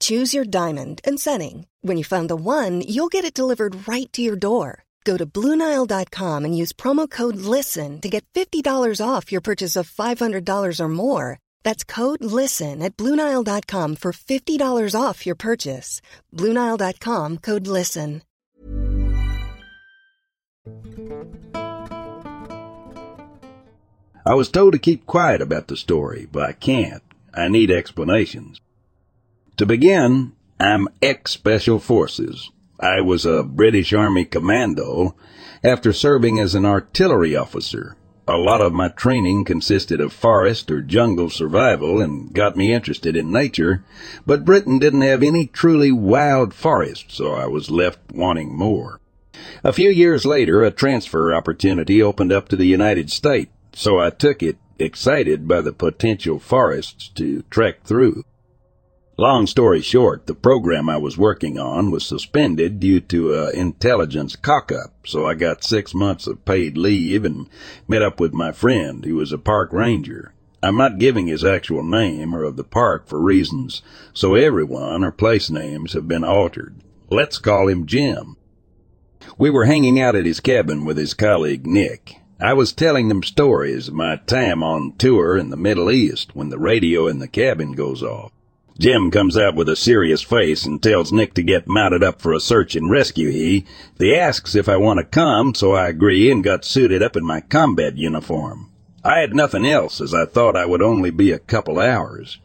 Choose your diamond and setting. When you find the one, you'll get it delivered right to your door. Go to Bluenile.com and use promo code LISTEN to get $50 off your purchase of $500 or more. That's code LISTEN at Bluenile.com for $50 off your purchase. Bluenile.com code LISTEN. I was told to keep quiet about the story, but I can't. I need explanations. To begin, I'm ex-Special Forces. I was a British Army commando after serving as an artillery officer. A lot of my training consisted of forest or jungle survival and got me interested in nature, but Britain didn't have any truly wild forests, so I was left wanting more. A few years later, a transfer opportunity opened up to the United States, so I took it, excited by the potential forests to trek through. Long story short, the program I was working on was suspended due to a intelligence cock-up, so I got six months of paid leave and met up with my friend, who was a park ranger. I'm not giving his actual name or of the park for reasons, so everyone or place names have been altered. Let's call him Jim. We were hanging out at his cabin with his colleague Nick. I was telling them stories of my time on tour in the Middle East when the radio in the cabin goes off. Jim comes out with a serious face and tells Nick to get mounted up for a search and rescue. He, he asks if I want to come, so I agree and got suited up in my combat uniform. I had nothing else as I thought I would only be a couple hours.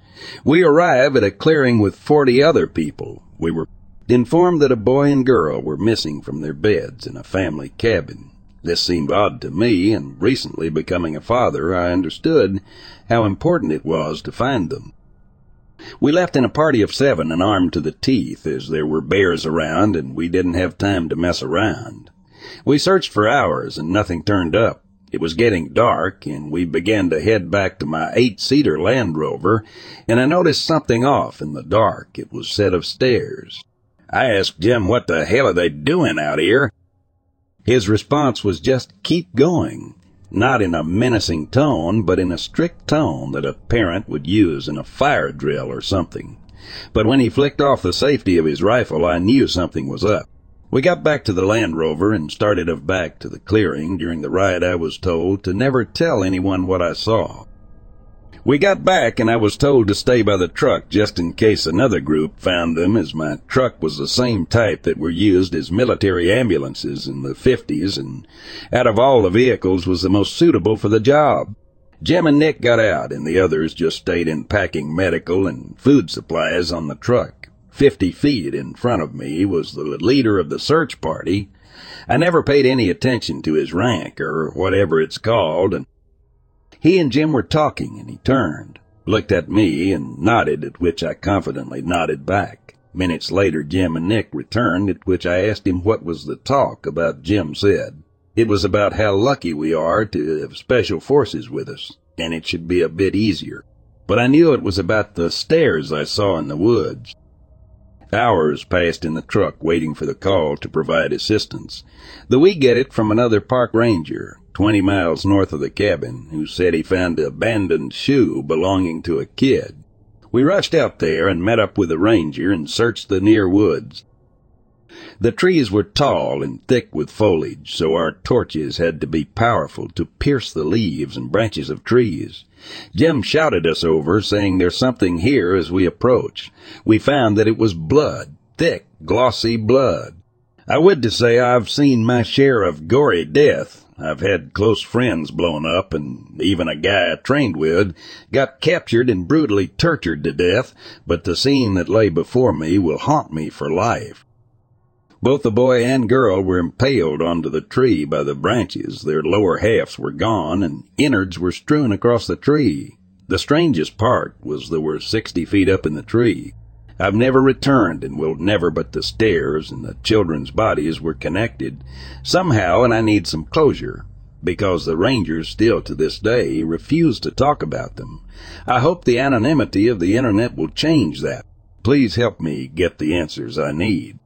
We arrive at a clearing with forty other people. We were informed that a boy and girl were missing from their beds in a family cabin. This seemed odd to me, and recently becoming a father, I understood how important it was to find them. We left in a party of seven and armed to the teeth as there were bears around and we didn't have time to mess around. We searched for hours and nothing turned up. It was getting dark and we began to head back to my eight-seater Land Rover and I noticed something off in the dark. It was a set of stairs. I asked Jim what the hell are they doing out here? His response was just keep going not in a menacing tone, but in a strict tone that a parent would use in a fire drill or something. But when he flicked off the safety of his rifle, I knew something was up. We got back to the Land Rover and started of back to the clearing. During the ride, I was told to never tell anyone what I saw. We got back and I was told to stay by the truck just in case another group found them as my truck was the same type that were used as military ambulances in the 50s and out of all the vehicles was the most suitable for the job. Jim and Nick got out and the others just stayed in packing medical and food supplies on the truck. Fifty feet in front of me was the leader of the search party. I never paid any attention to his rank or whatever it's called and he and Jim were talking, and he turned, looked at me, and nodded, at which I confidently nodded back. Minutes later, Jim and Nick returned, at which I asked him what was the talk about Jim said. It was about how lucky we are to have special forces with us, and it should be a bit easier. But I knew it was about the stairs I saw in the woods. Hours passed in the truck waiting for the call to provide assistance. The we get it from another park ranger, 20 miles north of the cabin, who said he found an abandoned shoe belonging to a kid. We rushed out there and met up with the ranger and searched the near woods. The trees were tall and thick with foliage, so our torches had to be powerful to pierce the leaves and branches of trees. Jim shouted us over, saying there's something here as we approached. We found that it was blood, thick, glossy blood. I would to say I've seen my share of gory death, I've had close friends blown up, and even a guy I trained with got captured and brutally tortured to death, but the scene that lay before me will haunt me for life. Both the boy and girl were impaled onto the tree by the branches. Their lower halves were gone, and innards were strewn across the tree. The strangest part was they were sixty feet up in the tree. I've never returned and will never but the stairs and the children's bodies were connected somehow and I need some closure because the rangers still to this day refuse to talk about them. I hope the anonymity of the internet will change that. Please help me get the answers I need.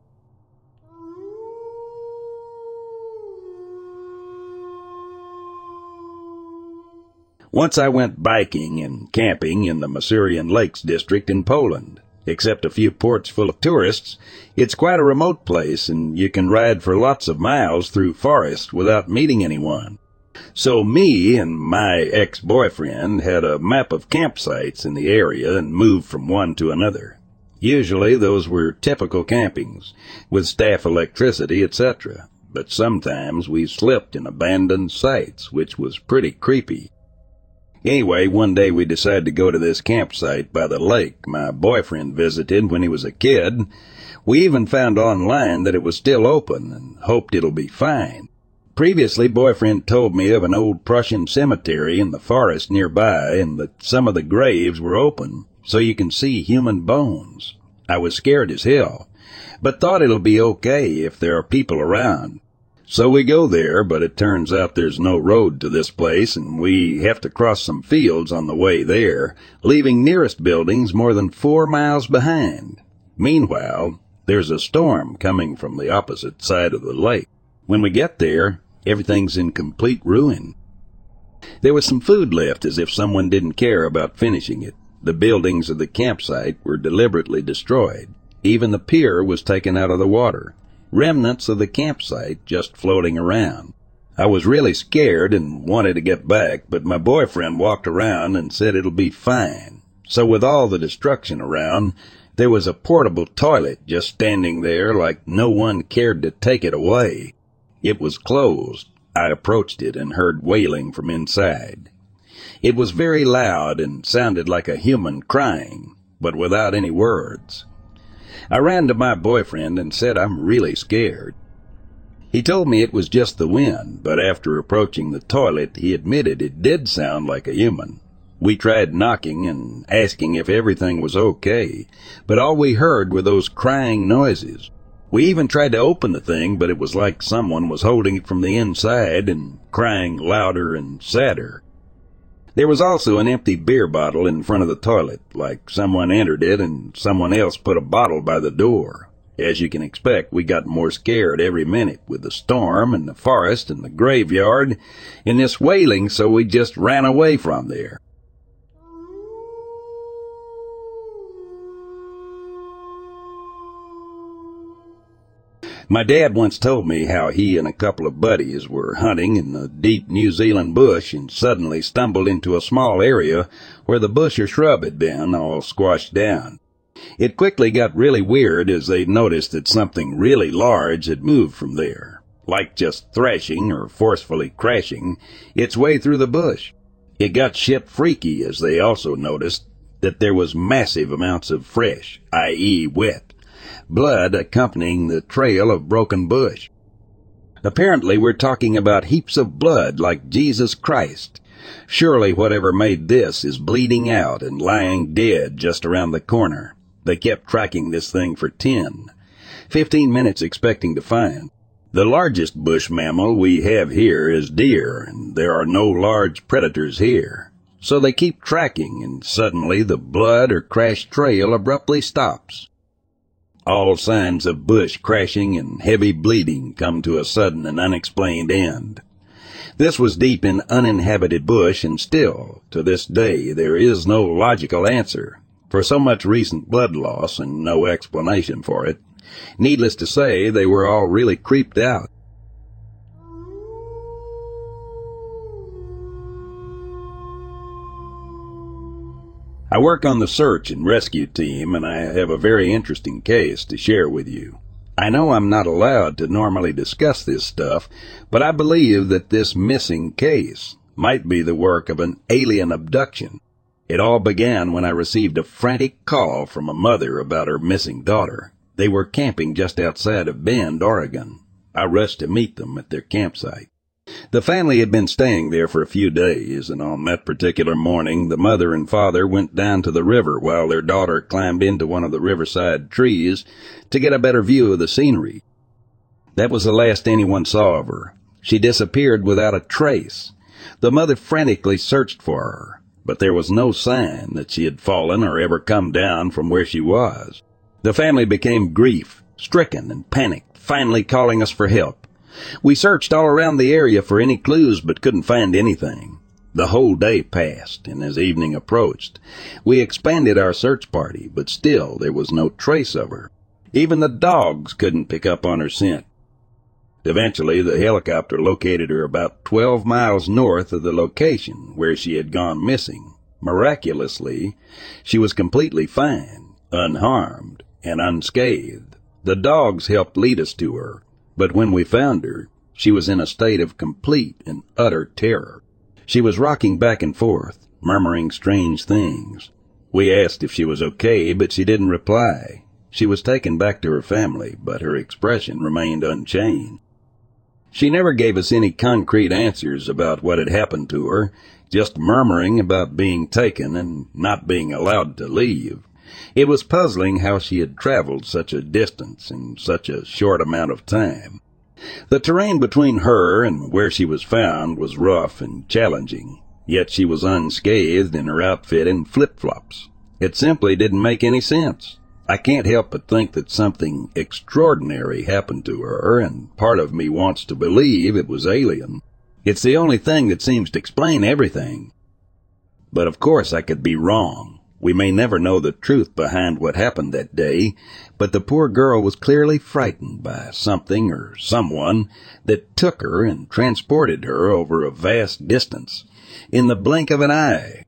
Once I went biking and camping in the Masurian Lakes district in Poland except a few ports full of tourists, it's quite a remote place and you can ride for lots of miles through forest without meeting anyone. So me and my ex-boyfriend had a map of campsites in the area and moved from one to another. Usually those were typical campings, with staff electricity, etc. But sometimes we slept in abandoned sites, which was pretty creepy. Anyway, one day we decided to go to this campsite by the lake my boyfriend visited when he was a kid. We even found online that it was still open and hoped it'll be fine. Previously, boyfriend told me of an old Prussian cemetery in the forest nearby and that some of the graves were open, so you can see human bones. I was scared as hell, but thought it'll be okay if there are people around. So we go there, but it turns out there's no road to this place and we have to cross some fields on the way there, leaving nearest buildings more than four miles behind. Meanwhile, there's a storm coming from the opposite side of the lake. When we get there, everything's in complete ruin. There was some food left as if someone didn't care about finishing it. The buildings of the campsite were deliberately destroyed. Even the pier was taken out of the water remnants of the campsite just floating around. I was really scared and wanted to get back, but my boyfriend walked around and said it'll be fine. So with all the destruction around, there was a portable toilet just standing there like no one cared to take it away. It was closed. I approached it and heard wailing from inside. It was very loud and sounded like a human crying, but without any words. I ran to my boyfriend and said I'm really scared. He told me it was just the wind, but after approaching the toilet, he admitted it did sound like a human. We tried knocking and asking if everything was okay, but all we heard were those crying noises. We even tried to open the thing, but it was like someone was holding it from the inside and crying louder and sadder. There was also an empty beer bottle in front of the toilet, like someone entered it and someone else put a bottle by the door. As you can expect, we got more scared every minute with the storm and the forest and the graveyard and this wailing, so we just ran away from there. My dad once told me how he and a couple of buddies were hunting in the deep New Zealand bush and suddenly stumbled into a small area where the bush or shrub had been all squashed down. It quickly got really weird as they noticed that something really large had moved from there, like just thrashing or forcefully crashing its way through the bush. It got shit freaky as they also noticed that there was massive amounts of fresh, i.e. wet, blood accompanying the trail of broken bush. Apparently we're talking about heaps of blood like Jesus Christ. Surely whatever made this is bleeding out and lying dead just around the corner. They kept tracking this thing for ten, fifteen minutes expecting to find. The largest bush mammal we have here is deer, and there are no large predators here. So they keep tracking, and suddenly the blood or crash trail abruptly stops. All signs of bush crashing and heavy bleeding come to a sudden and unexplained end. This was deep in uninhabited bush, and still, to this day, there is no logical answer for so much recent blood loss and no explanation for it. Needless to say, they were all really creeped out. I work on the search and rescue team, and I have a very interesting case to share with you. I know I'm not allowed to normally discuss this stuff, but I believe that this missing case might be the work of an alien abduction. It all began when I received a frantic call from a mother about her missing daughter. They were camping just outside of Bend, Oregon. I rushed to meet them at their campsite. The family had been staying there for a few days, and on that particular morning, the mother and father went down to the river while their daughter climbed into one of the riverside trees to get a better view of the scenery. That was the last anyone saw of her. She disappeared without a trace. The mother frantically searched for her, but there was no sign that she had fallen or ever come down from where she was. The family became grief stricken and panicked, finally calling us for help. We searched all around the area for any clues but couldn't find anything. The whole day passed, and as evening approached, we expanded our search party, but still there was no trace of her. Even the dogs couldn't pick up on her scent. Eventually, the helicopter located her about 12 miles north of the location where she had gone missing. Miraculously, she was completely fine, unharmed, and unscathed. The dogs helped lead us to her, but when we found her, she was in a state of complete and utter terror. She was rocking back and forth, murmuring strange things. We asked if she was okay, but she didn't reply. She was taken back to her family, but her expression remained unchanged. She never gave us any concrete answers about what had happened to her, just murmuring about being taken and not being allowed to leave. It was puzzling how she had traveled such a distance in such a short amount of time. The terrain between her and where she was found was rough and challenging, yet she was unscathed in her outfit and flip-flops. It simply didn't make any sense. I can't help but think that something extraordinary happened to her, and part of me wants to believe it was alien. It's the only thing that seems to explain everything. But of course I could be wrong. We may never know the truth behind what happened that day, but the poor girl was clearly frightened by something or someone that took her and transported her over a vast distance in the blink of an eye.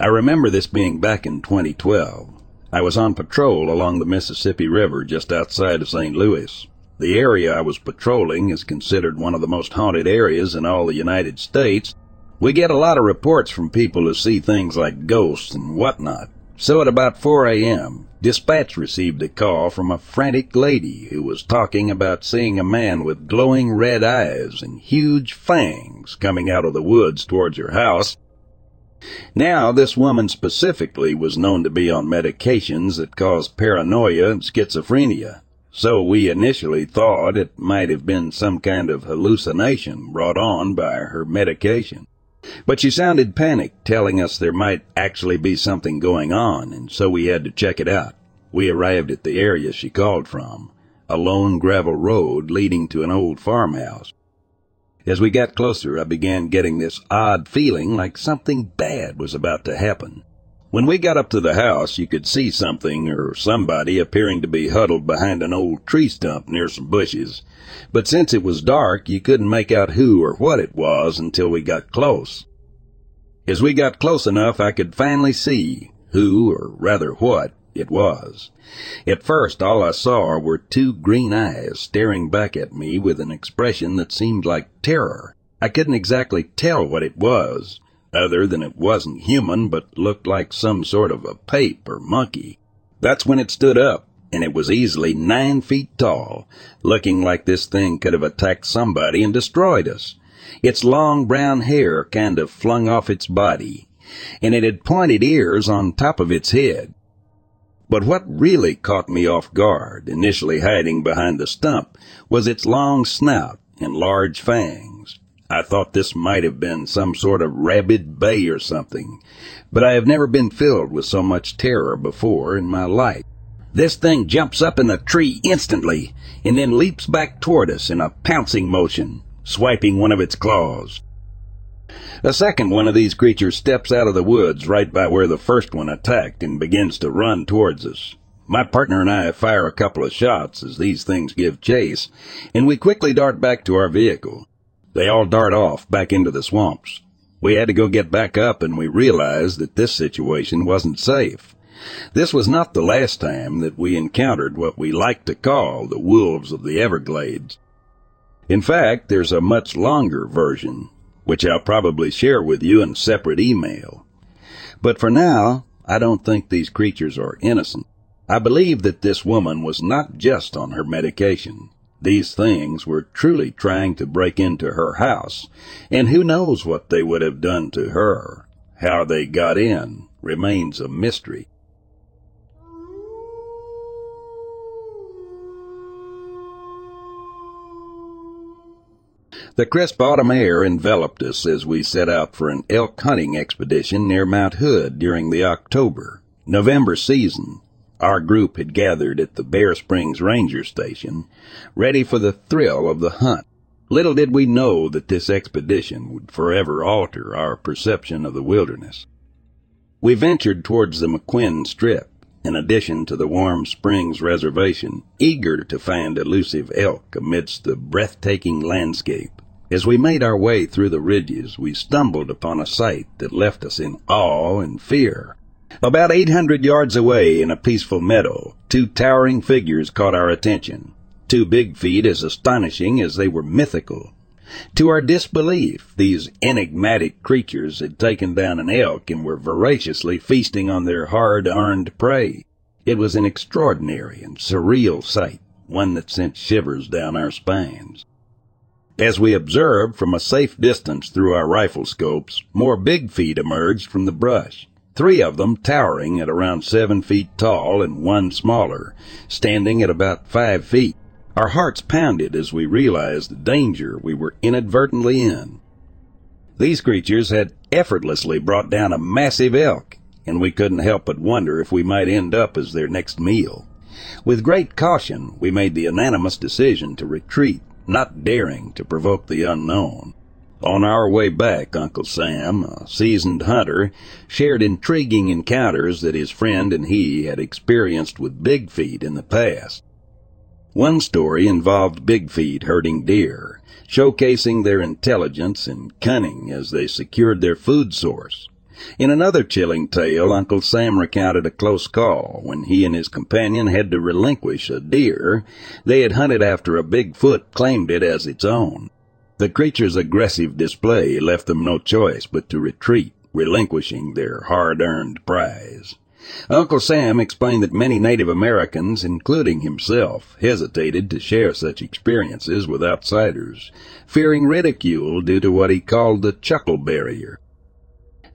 I remember this being back in 2012. I was on patrol along the Mississippi River just outside of St. Louis. The area I was patrolling is considered one of the most haunted areas in all the United States. We get a lot of reports from people who see things like ghosts and whatnot. So at about 4 a.m., dispatch received a call from a frantic lady who was talking about seeing a man with glowing red eyes and huge fangs coming out of the woods towards her house. Now, this woman specifically was known to be on medications that cause paranoia and schizophrenia. So we initially thought it might have been some kind of hallucination brought on by her medication. But she sounded panicked, telling us there might actually be something going on, and so we had to check it out. We arrived at the area she called from, a lone gravel road leading to an old farmhouse. As we got closer, I began getting this odd feeling like something bad was about to happen. When we got up to the house, you could see something or somebody appearing to be huddled behind an old tree stump near some bushes. But since it was dark, you couldn't make out who or what it was until we got close. As we got close enough, I could finally see who, or rather what, it was. At first, all I saw were two green eyes staring back at me with an expression that seemed like terror. I couldn't exactly tell what it was, other than it wasn't human, but looked like some sort of a pape or monkey. That's when it stood up, and it was easily nine feet tall, looking like this thing could have attacked somebody and destroyed us. Its long brown hair kind of flung off its body, and it had pointed ears on top of its head. But what really caught me off guard, initially hiding behind the stump, was its long snout and large fangs. I thought this might have been some sort of rabid bay or something, but I have never been filled with so much terror before in my life. This thing jumps up in the tree instantly and then leaps back toward us in a pouncing motion, swiping one of its claws. A second one of these creatures steps out of the woods right by where the first one attacked and begins to run towards us. My partner and I fire a couple of shots as these things give chase, and we quickly dart back to our vehicle. They all dart off back into the swamps. We had to go get back up and we realized that this situation wasn't safe. This was not the last time that we encountered what we like to call the wolves of the Everglades. In fact, there's a much longer version, which I'll probably share with you in separate email. But for now, I don't think these creatures are innocent. I believe that this woman was not just on her medication. These things were truly trying to break into her house, and who knows what they would have done to her. How they got in remains a mystery. The crisp autumn air enveloped us as we set out for an elk hunting expedition near Mount Hood during the October, November season, our group had gathered at the Bear Springs Ranger Station, ready for the thrill of the hunt. Little did we know that this expedition would forever alter our perception of the wilderness. We ventured towards the McQuinn Strip, in addition to the Warm Springs Reservation, eager to find elusive elk amidst the breathtaking landscape. As we made our way through the ridges, we stumbled upon a sight that left us in awe and fear. About 800 yards away in a peaceful meadow, two towering figures caught our attention. Two big feet as astonishing as they were mythical. To our disbelief, these enigmatic creatures had taken down an elk and were voraciously feasting on their hard-earned prey. It was an extraordinary and surreal sight, one that sent shivers down our spines. As we observed from a safe distance through our rifle scopes, more big feet emerged from the brush three of them towering at around seven feet tall and one smaller, standing at about five feet. Our hearts pounded as we realized the danger we were inadvertently in. These creatures had effortlessly brought down a massive elk, and we couldn't help but wonder if we might end up as their next meal. With great caution, we made the unanimous decision to retreat, not daring to provoke the unknown. On our way back, Uncle Sam, a seasoned hunter, shared intriguing encounters that his friend and he had experienced with Big Feet in the past. One story involved Big Feet herding deer, showcasing their intelligence and cunning as they secured their food source. In another chilling tale, Uncle Sam recounted a close call when he and his companion had to relinquish a deer they had hunted after a Bigfoot claimed it as its own. The creature's aggressive display left them no choice but to retreat, relinquishing their hard-earned prize. Uncle Sam explained that many Native Americans, including himself, hesitated to share such experiences with outsiders, fearing ridicule due to what he called the chuckle barrier.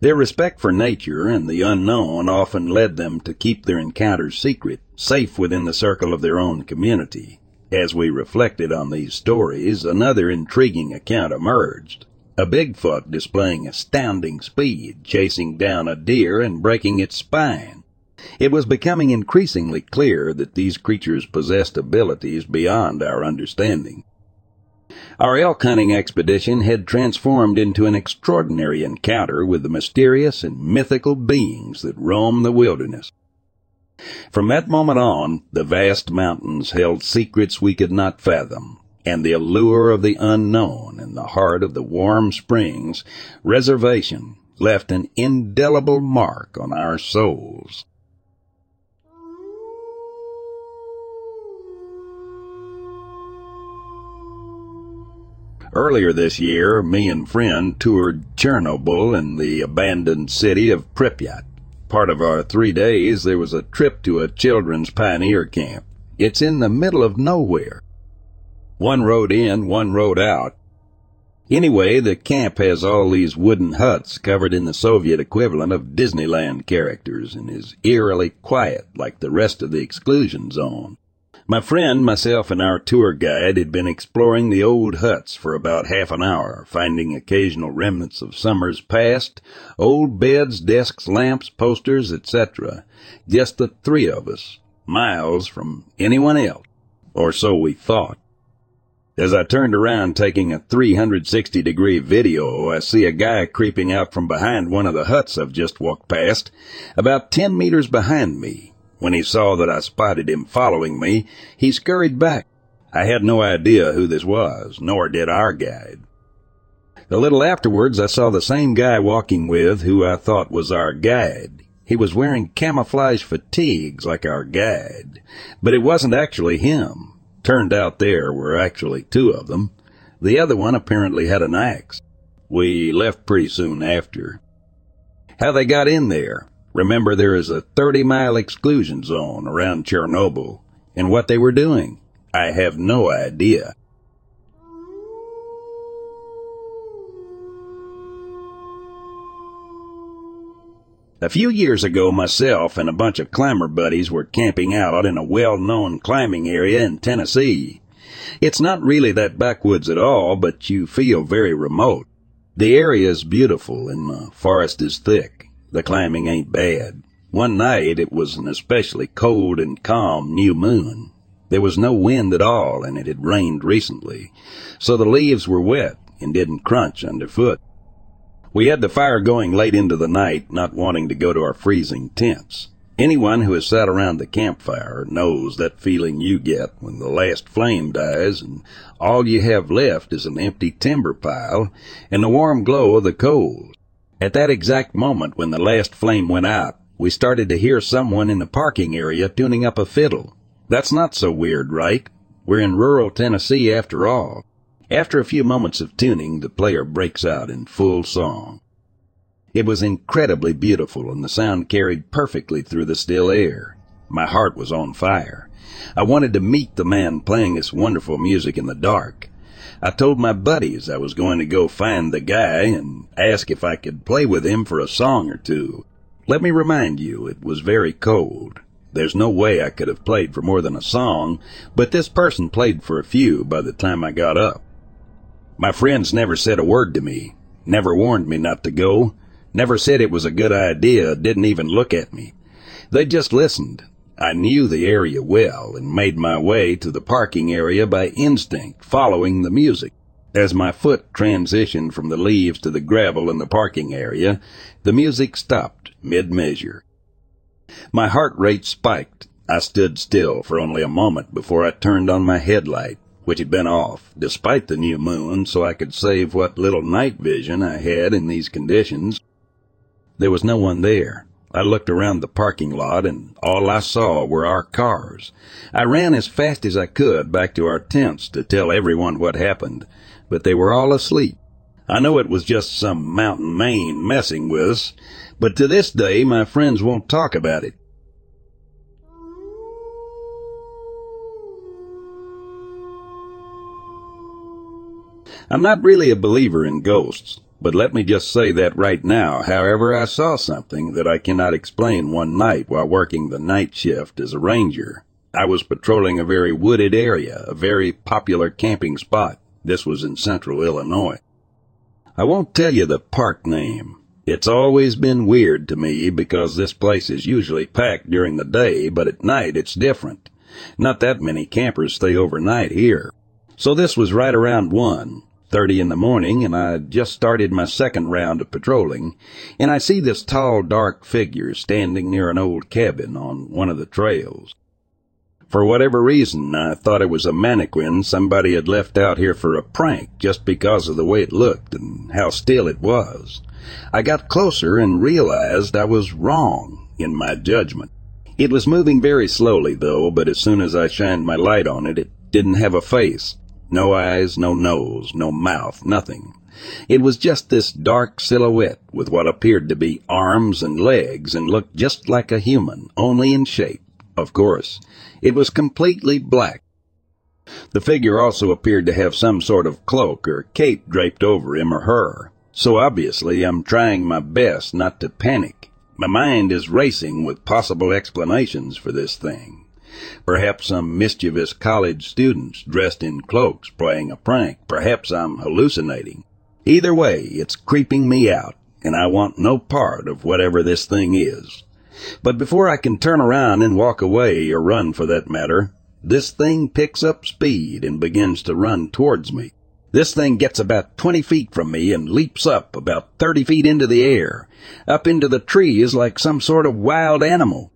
Their respect for nature and the unknown often led them to keep their encounters secret, safe within the circle of their own community. As we reflected on these stories, another intriguing account emerged. A Bigfoot displaying astounding speed, chasing down a deer and breaking its spine. It was becoming increasingly clear that these creatures possessed abilities beyond our understanding. Our elk hunting expedition had transformed into an extraordinary encounter with the mysterious and mythical beings that roam the wilderness. From that moment on, the vast mountains held secrets we could not fathom, and the allure of the unknown in the heart of the warm springs reservation left an indelible mark on our souls. Earlier this year, me and friend toured Chernobyl and the abandoned city of Pripyat. Part of our three days, there was a trip to a children's pioneer camp. It's in the middle of nowhere. One road in, one road out. Anyway, the camp has all these wooden huts covered in the Soviet equivalent of Disneyland characters and is eerily quiet like the rest of the exclusion zone. My friend, myself, and our tour guide had been exploring the old huts for about half an hour, finding occasional remnants of summers past, old beds, desks, lamps, posters, etc. Just the three of us, miles from anyone else, or so we thought. As I turned around taking a 360 degree video, I see a guy creeping out from behind one of the huts I've just walked past, about 10 meters behind me. When he saw that I spotted him following me, he scurried back. I had no idea who this was, nor did our guide. A little afterwards, I saw the same guy walking with who I thought was our guide. He was wearing camouflage fatigues like our guide, but it wasn't actually him. Turned out there were actually two of them. The other one apparently had an axe. We left pretty soon after. How they got in there, Remember, there is a 30 mile exclusion zone around Chernobyl, and what they were doing, I have no idea. A few years ago, myself and a bunch of climber buddies were camping out in a well known climbing area in Tennessee. It's not really that backwoods at all, but you feel very remote. The area is beautiful and the forest is thick. The climbing ain't bad. One night it was an especially cold and calm new moon. There was no wind at all and it had rained recently, so the leaves were wet and didn't crunch underfoot. We had the fire going late into the night, not wanting to go to our freezing tents. Anyone who has sat around the campfire knows that feeling you get when the last flame dies and all you have left is an empty timber pile and the warm glow of the coals. At that exact moment when the last flame went out, we started to hear someone in the parking area tuning up a fiddle. That's not so weird, right? We're in rural Tennessee after all. After a few moments of tuning, the player breaks out in full song. It was incredibly beautiful and the sound carried perfectly through the still air. My heart was on fire. I wanted to meet the man playing this wonderful music in the dark. I told my buddies I was going to go find the guy and ask if I could play with him for a song or two. Let me remind you, it was very cold. There's no way I could have played for more than a song, but this person played for a few by the time I got up. My friends never said a word to me, never warned me not to go, never said it was a good idea, didn't even look at me. They just listened, I knew the area well and made my way to the parking area by instinct, following the music. As my foot transitioned from the leaves to the gravel in the parking area, the music stopped mid-measure. My heart rate spiked. I stood still for only a moment before I turned on my headlight, which had been off, despite the new moon, so I could save what little night vision I had in these conditions. There was no one there. I looked around the parking lot and all I saw were our cars. I ran as fast as I could back to our tents to tell everyone what happened, but they were all asleep. I know it was just some mountain Maine messing with us, but to this day my friends won't talk about it. I'm not really a believer in ghosts, but let me just say that right now, however, I saw something that I cannot explain one night while working the night shift as a ranger. I was patrolling a very wooded area, a very popular camping spot. This was in central Illinois. I won't tell you the park name. It's always been weird to me because this place is usually packed during the day, but at night it's different. Not that many campers stay overnight here. So this was right around one, thirty in the morning, and I just started my second round of patrolling, and I see this tall, dark figure standing near an old cabin on one of the trails. For whatever reason, I thought it was a mannequin somebody had left out here for a prank just because of the way it looked and how still it was. I got closer and realized I was wrong in my judgment. It was moving very slowly, though, but as soon as I shined my light on it, it didn't have a face. No eyes, no nose, no mouth, nothing. It was just this dark silhouette with what appeared to be arms and legs and looked just like a human, only in shape. Of course, it was completely black. The figure also appeared to have some sort of cloak or cape draped over him or her. So obviously I'm trying my best not to panic. My mind is racing with possible explanations for this thing. Perhaps some mischievous college students dressed in cloaks playing a prank. Perhaps I'm hallucinating. Either way, it's creeping me out, and I want no part of whatever this thing is. But before I can turn around and walk away, or run for that matter, this thing picks up speed and begins to run towards me. This thing gets about 20 feet from me and leaps up about 30 feet into the air, up into the trees like some sort of wild animal.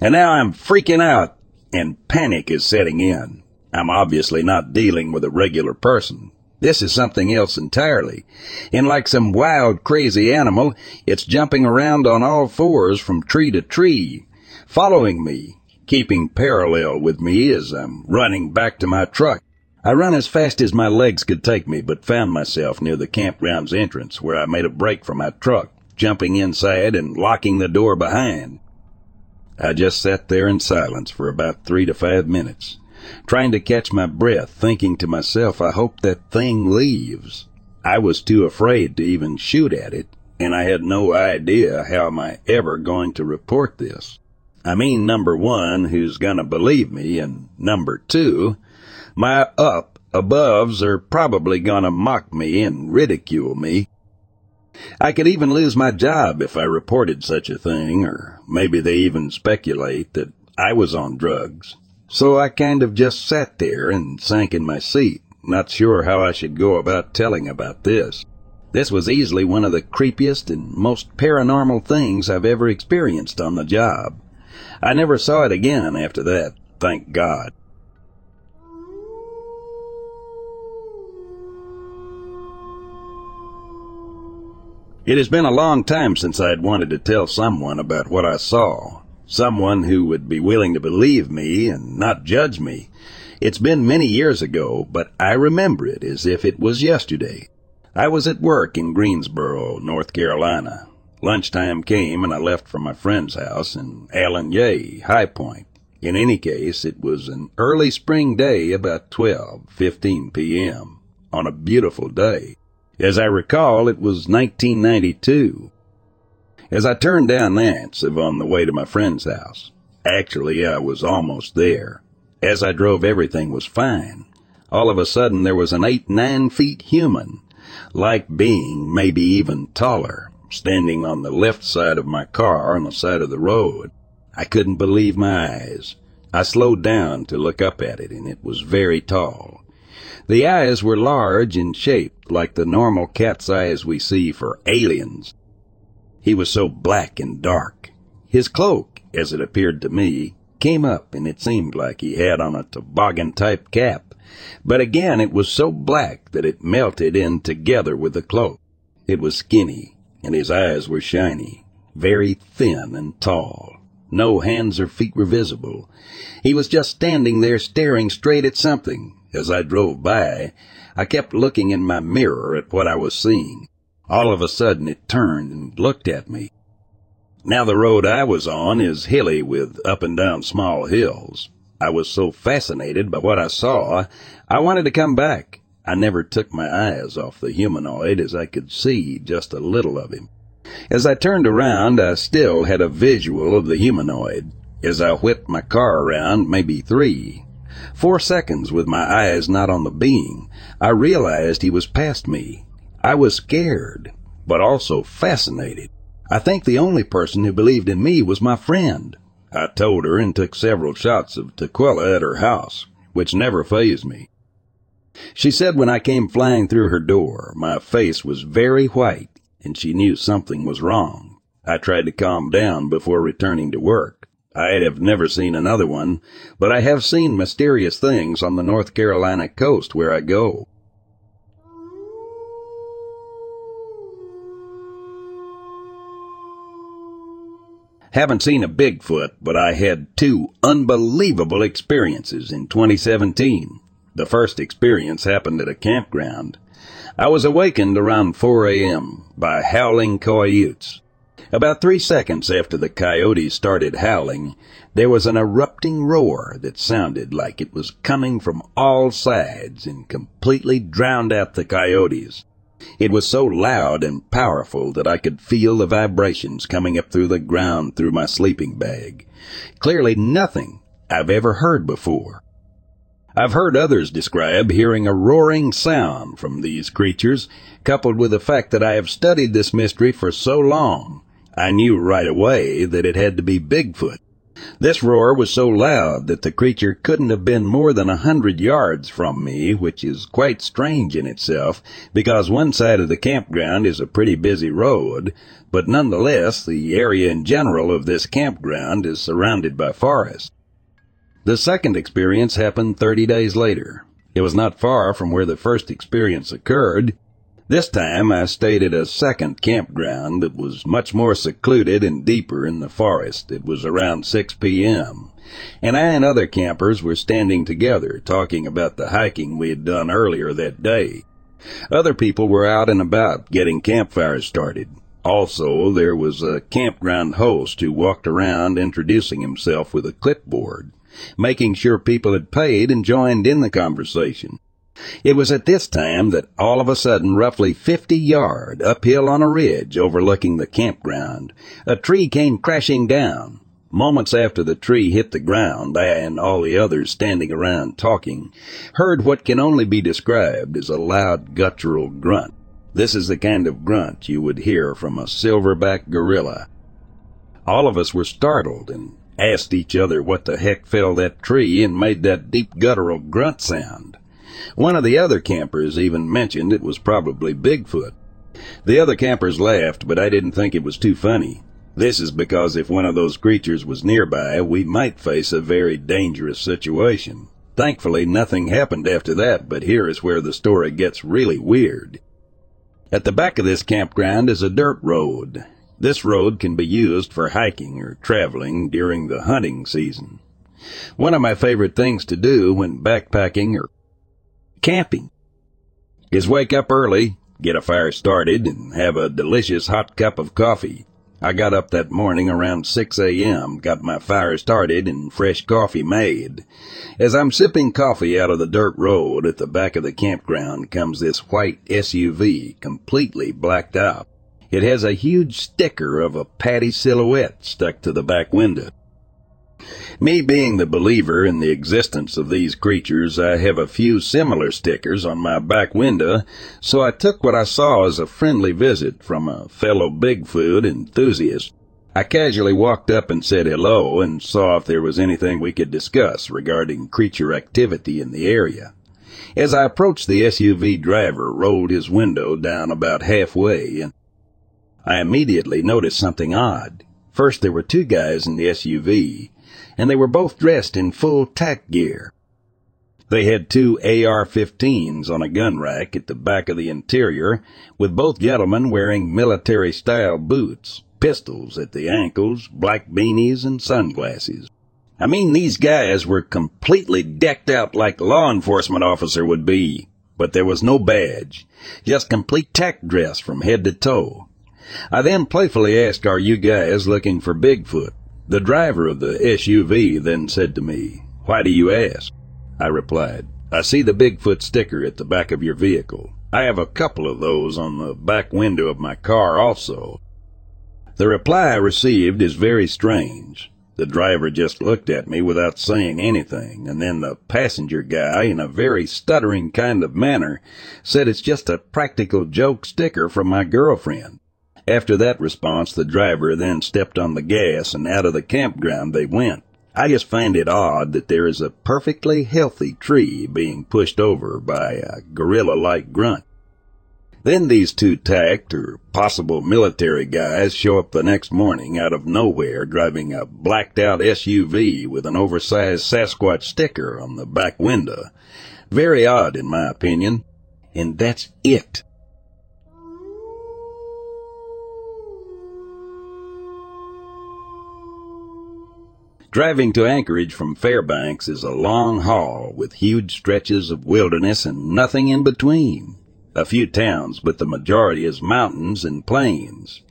And now I'm freaking out, and panic is setting in. I'm obviously not dealing with a regular person. This is something else entirely. And like some wild, crazy animal, it's jumping around on all fours from tree to tree, following me, keeping parallel with me as I'm running back to my truck. I run as fast as my legs could take me, but found myself near the campground's entrance where I made a break for my truck, jumping inside and locking the door behind. I just sat there in silence for about three to five minutes, trying to catch my breath, thinking to myself, I hope that thing leaves. I was too afraid to even shoot at it, and I had no idea how am I ever going to report this. I mean, number one, who's gonna believe me, and number two, my up aboves are probably gonna mock me and ridicule me I could even lose my job if I reported such a thing, or maybe they even speculate that I was on drugs. So I kind of just sat there and sank in my seat, not sure how I should go about telling about this. This was easily one of the creepiest and most paranormal things I've ever experienced on the job. I never saw it again after that, thank God. It has been a long time since I had wanted to tell someone about what I saw. Someone who would be willing to believe me and not judge me. It's been many years ago, but I remember it as if it was yesterday. I was at work in Greensboro, North Carolina. Lunchtime came and I left for my friend's house in Allen Jay, High Point. In any case, it was an early spring day about 12:15 p.m. on a beautiful day. As I recall, it was 1992. As I turned down Nance on the way to my friend's house, actually I was almost there. As I drove, everything was fine. All of a sudden, there was an eight, nine feet human, like being, maybe even taller, standing on the left side of my car on the side of the road. I couldn't believe my eyes. I slowed down to look up at it, and it was very tall. The eyes were large and shaped like the normal cat's eyes we see for aliens. He was so black and dark. His cloak, as it appeared to me, came up and it seemed like he had on a toboggan type cap. But again, it was so black that it melted in together with the cloak. It was skinny and his eyes were shiny, very thin and tall. No hands or feet were visible. He was just standing there staring straight at something, as I drove by, I kept looking in my mirror at what I was seeing. All of a sudden it turned and looked at me. Now the road I was on is hilly with up and down small hills. I was so fascinated by what I saw, I wanted to come back. I never took my eyes off the humanoid as I could see just a little of him. As I turned around, I still had a visual of the humanoid. As I whipped my car around, maybe three, Four seconds with my eyes not on the being, I realized he was past me. I was scared, but also fascinated. I think the only person who believed in me was my friend. I told her and took several shots of tequila at her house, which never fazed me. She said when I came flying through her door, my face was very white and she knew something was wrong. I tried to calm down before returning to work. I have never seen another one, but I have seen mysterious things on the North Carolina coast where I go. Haven't seen a Bigfoot, but I had two unbelievable experiences in 2017. The first experience happened at a campground. I was awakened around 4 a.m. by howling coyotes. About three seconds after the coyotes started howling, there was an erupting roar that sounded like it was coming from all sides and completely drowned out the coyotes. It was so loud and powerful that I could feel the vibrations coming up through the ground through my sleeping bag. Clearly nothing I've ever heard before. I've heard others describe hearing a roaring sound from these creatures, coupled with the fact that I have studied this mystery for so long. I knew right away that it had to be Bigfoot. This roar was so loud that the creature couldn't have been more than a hundred yards from me, which is quite strange in itself, because one side of the campground is a pretty busy road, but nonetheless the area in general of this campground is surrounded by forest. The second experience happened 30 days later. It was not far from where the first experience occurred. This time I stayed at a second campground that was much more secluded and deeper in the forest. It was around 6 p.m. And I and other campers were standing together talking about the hiking we had done earlier that day. Other people were out and about getting campfires started. Also, there was a campground host who walked around introducing himself with a clipboard making sure people had paid and joined in the conversation. It was at this time that all of a sudden, roughly 50 yard uphill on a ridge overlooking the campground, a tree came crashing down. Moments after the tree hit the ground, I and all the others standing around talking heard what can only be described as a loud guttural grunt. This is the kind of grunt you would hear from a silverback gorilla. All of us were startled and asked each other what the heck fell that tree and made that deep guttural grunt sound. One of the other campers even mentioned it was probably Bigfoot. The other campers laughed, but I didn't think it was too funny. This is because if one of those creatures was nearby, we might face a very dangerous situation. Thankfully, nothing happened after that, but here is where the story gets really weird. At the back of this campground is a dirt road. This road can be used for hiking or traveling during the hunting season. One of my favorite things to do when backpacking or camping is wake up early, get a fire started, and have a delicious hot cup of coffee. I got up that morning around 6 a.m., got my fire started, and fresh coffee made. As I'm sipping coffee out of the dirt road at the back of the campground comes this white SUV, completely blacked out. It has a huge sticker of a Patty silhouette stuck to the back window. Me being the believer in the existence of these creatures, I have a few similar stickers on my back window, so I took what I saw as a friendly visit from a fellow Bigfoot enthusiast. I casually walked up and said hello and saw if there was anything we could discuss regarding creature activity in the area. As I approached the SUV driver rolled his window down about halfway and I immediately noticed something odd. First, there were two guys in the SUV, and they were both dressed in full tack gear. They had two AR-15s on a gun rack at the back of the interior, with both gentlemen wearing military-style boots, pistols at the ankles, black beanies, and sunglasses. I mean, these guys were completely decked out like a law enforcement officer would be, but there was no badge, just complete tack dress from head to toe. I then playfully asked, Are you guys looking for Bigfoot? The driver of the SUV then said to me, Why do you ask? I replied, I see the Bigfoot sticker at the back of your vehicle. I have a couple of those on the back window of my car also. The reply I received is very strange. The driver just looked at me without saying anything, and then the passenger guy, in a very stuttering kind of manner, said it's just a practical joke sticker from my girlfriend. After that response, the driver then stepped on the gas and out of the campground they went. I just find it odd that there is a perfectly healthy tree being pushed over by a gorilla-like grunt. Then these two tact or possible military guys show up the next morning out of nowhere driving a blacked out SUV with an oversized Sasquatch sticker on the back window. Very odd in my opinion. And that's it. Driving to Anchorage from Fairbanks is a long haul with huge stretches of wilderness and nothing in between. A few towns, but the majority is mountains and plains.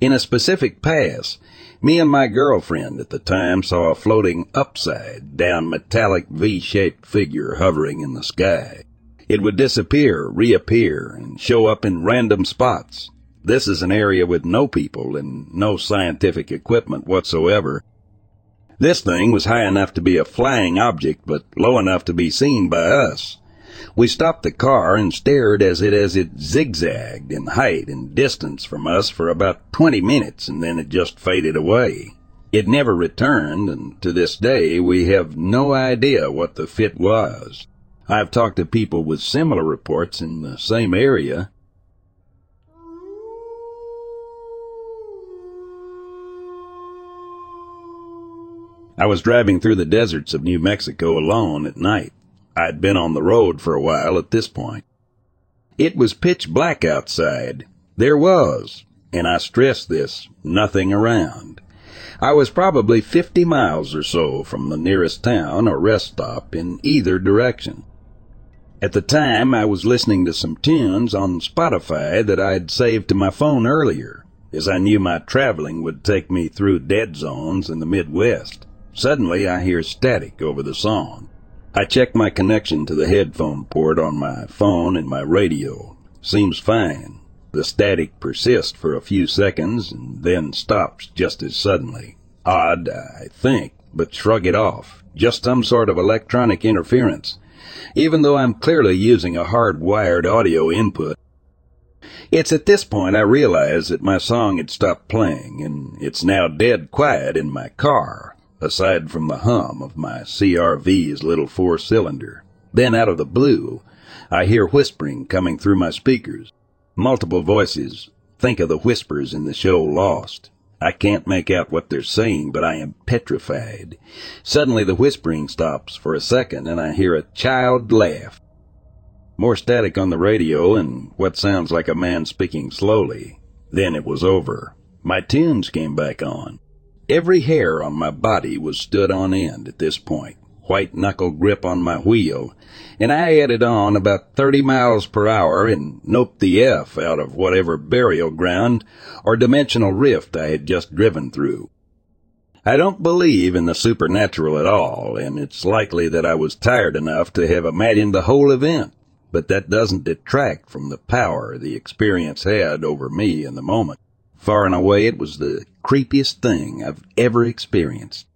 In a specific pass, me and my girlfriend at the time saw a floating upside down metallic V-shaped figure hovering in the sky. It would disappear, reappear, and show up in random spots. This is an area with no people and no scientific equipment whatsoever, this thing was high enough to be a flying object, but low enough to be seen by us. We stopped the car and stared as it as it zigzagged in height and distance from us for about twenty minutes, and then it just faded away. It never returned, and to this day we have no idea what the fit was. I've talked to people with similar reports in the same area, I was driving through the deserts of New Mexico alone at night. I'd been on the road for a while at this point. It was pitch black outside. There was, and I stress this, nothing around. I was probably 50 miles or so from the nearest town or rest stop in either direction. At the time, I was listening to some tunes on Spotify that I'd saved to my phone earlier, as I knew my traveling would take me through dead zones in the Midwest. Suddenly, I hear static over the song. I check my connection to the headphone port on my phone and my radio. Seems fine. The static persists for a few seconds and then stops just as suddenly. Odd, I think, but shrug it off. Just some sort of electronic interference. Even though I'm clearly using a hard-wired audio input, it's at this point I realize that my song had stopped playing and it's now dead quiet in my car aside from the hum of my CR-V's little four cylinder. Then out of the blue, I hear whispering coming through my speakers. Multiple voices. Think of the whispers in the show Lost. I can't make out what they're saying, but I am petrified. Suddenly the whispering stops for a second and I hear a child laugh. More static on the radio and what sounds like a man speaking slowly. Then it was over. My tunes came back on. Every hair on my body was stood on end at this point, white knuckle grip on my wheel, and I headed on about 30 miles per hour and noped the F out of whatever burial ground or dimensional rift I had just driven through. I don't believe in the supernatural at all, and it's likely that I was tired enough to have imagined the whole event, but that doesn't detract from the power the experience had over me in the moment. Far and away, it was the creepiest thing I've ever experienced.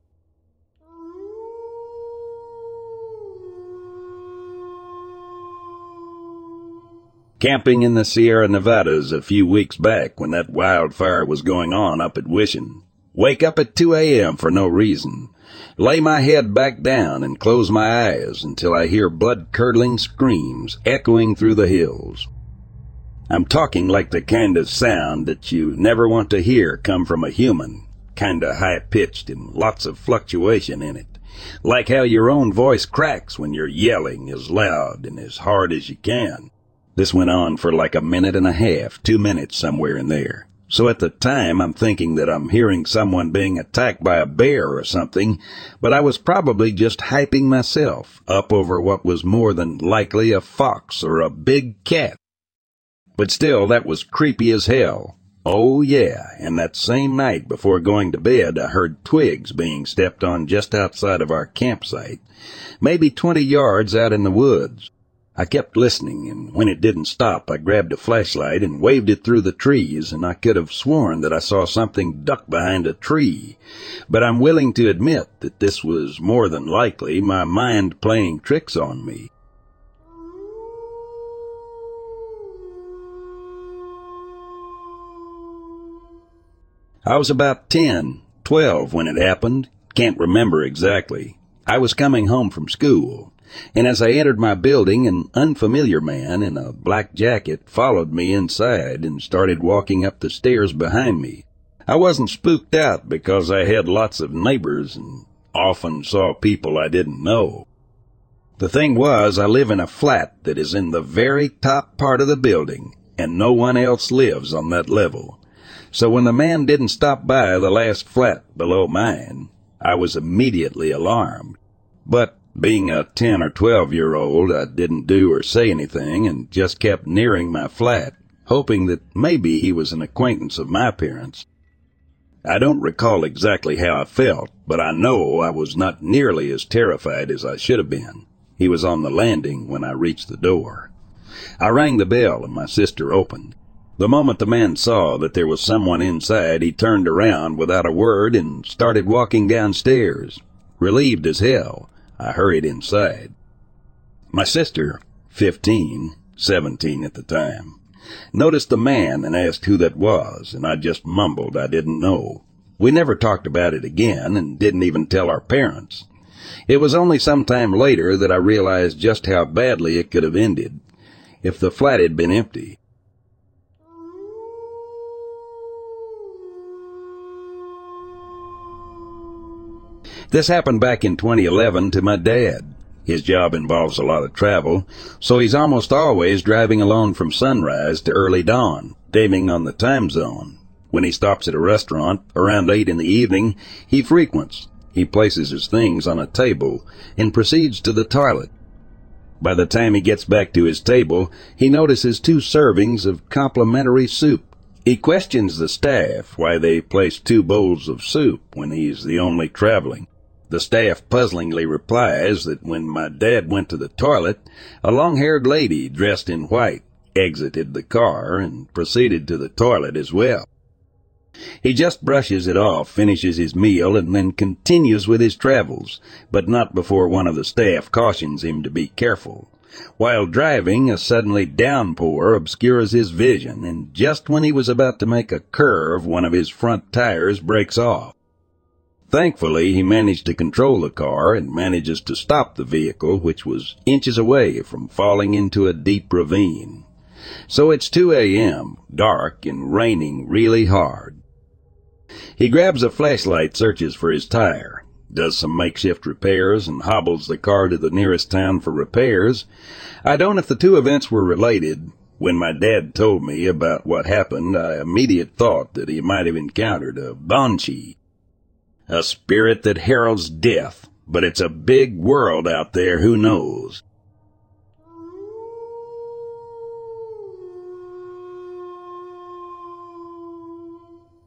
Camping in the Sierra Nevadas a few weeks back when that wildfire was going on up at Wishing. Wake up at 2 a.m. for no reason. Lay my head back down and close my eyes until I hear blood-curdling screams echoing through the hills. I'm talking like the kind of sound that you never want to hear come from a human, kinda high pitched and lots of fluctuation in it. Like how your own voice cracks when you're yelling as loud and as hard as you can. This went on for like a minute and a half, two minutes somewhere in there. So at the time, I'm thinking that I'm hearing someone being attacked by a bear or something, but I was probably just hyping myself up over what was more than likely a fox or a big cat but still, that was creepy as hell. Oh yeah, and that same night before going to bed, I heard twigs being stepped on just outside of our campsite, maybe 20 yards out in the woods. I kept listening, and when it didn't stop, I grabbed a flashlight and waved it through the trees, and I could have sworn that I saw something duck behind a tree. But I'm willing to admit that this was more than likely my mind playing tricks on me. I was about ten, twelve when it happened. can't remember exactly. I was coming home from school, and as I entered my building, an unfamiliar man in a black jacket followed me inside and started walking up the stairs behind me. I wasn't spooked out because I had lots of neighbors and often saw people I didn't know. The thing was, I live in a flat that is in the very top part of the building, and no one else lives on that level. So when the man didn't stop by the last flat below mine, I was immediately alarmed. But being a 10 or 12 year old, I didn't do or say anything and just kept nearing my flat, hoping that maybe he was an acquaintance of my parents. I don't recall exactly how I felt, but I know I was not nearly as terrified as I should have been. He was on the landing when I reached the door. I rang the bell and my sister opened. The moment the man saw that there was someone inside, he turned around without a word and started walking downstairs. Relieved as hell, I hurried inside. My sister, fifteen, seventeen at the time, noticed the man and asked who that was, and I just mumbled I didn't know. We never talked about it again and didn't even tell our parents. It was only some time later that I realized just how badly it could have ended if the flat had been empty. This happened back in 2011 to my dad. His job involves a lot of travel, so he's almost always driving alone from sunrise to early dawn, aiming on the time zone. When he stops at a restaurant around 8 in the evening, he frequents. He places his things on a table and proceeds to the toilet. By the time he gets back to his table, he notices two servings of complimentary soup. He questions the staff why they place two bowls of soup when he's the only traveling. The staff puzzlingly replies that when my dad went to the toilet, a long-haired lady dressed in white exited the car and proceeded to the toilet as well. He just brushes it off, finishes his meal, and then continues with his travels, but not before one of the staff cautions him to be careful. While driving, a suddenly downpour obscures his vision, and just when he was about to make a curve, one of his front tires breaks off. Thankfully, he managed to control the car and manages to stop the vehicle, which was inches away from falling into a deep ravine. So it's 2 a.m., dark and raining really hard. He grabs a flashlight, searches for his tire, does some makeshift repairs, and hobbles the car to the nearest town for repairs. I don't know if the two events were related. When my dad told me about what happened, I immediately thought that he might have encountered a banshee, a spirit that heralds death, but it's a big world out there, who knows?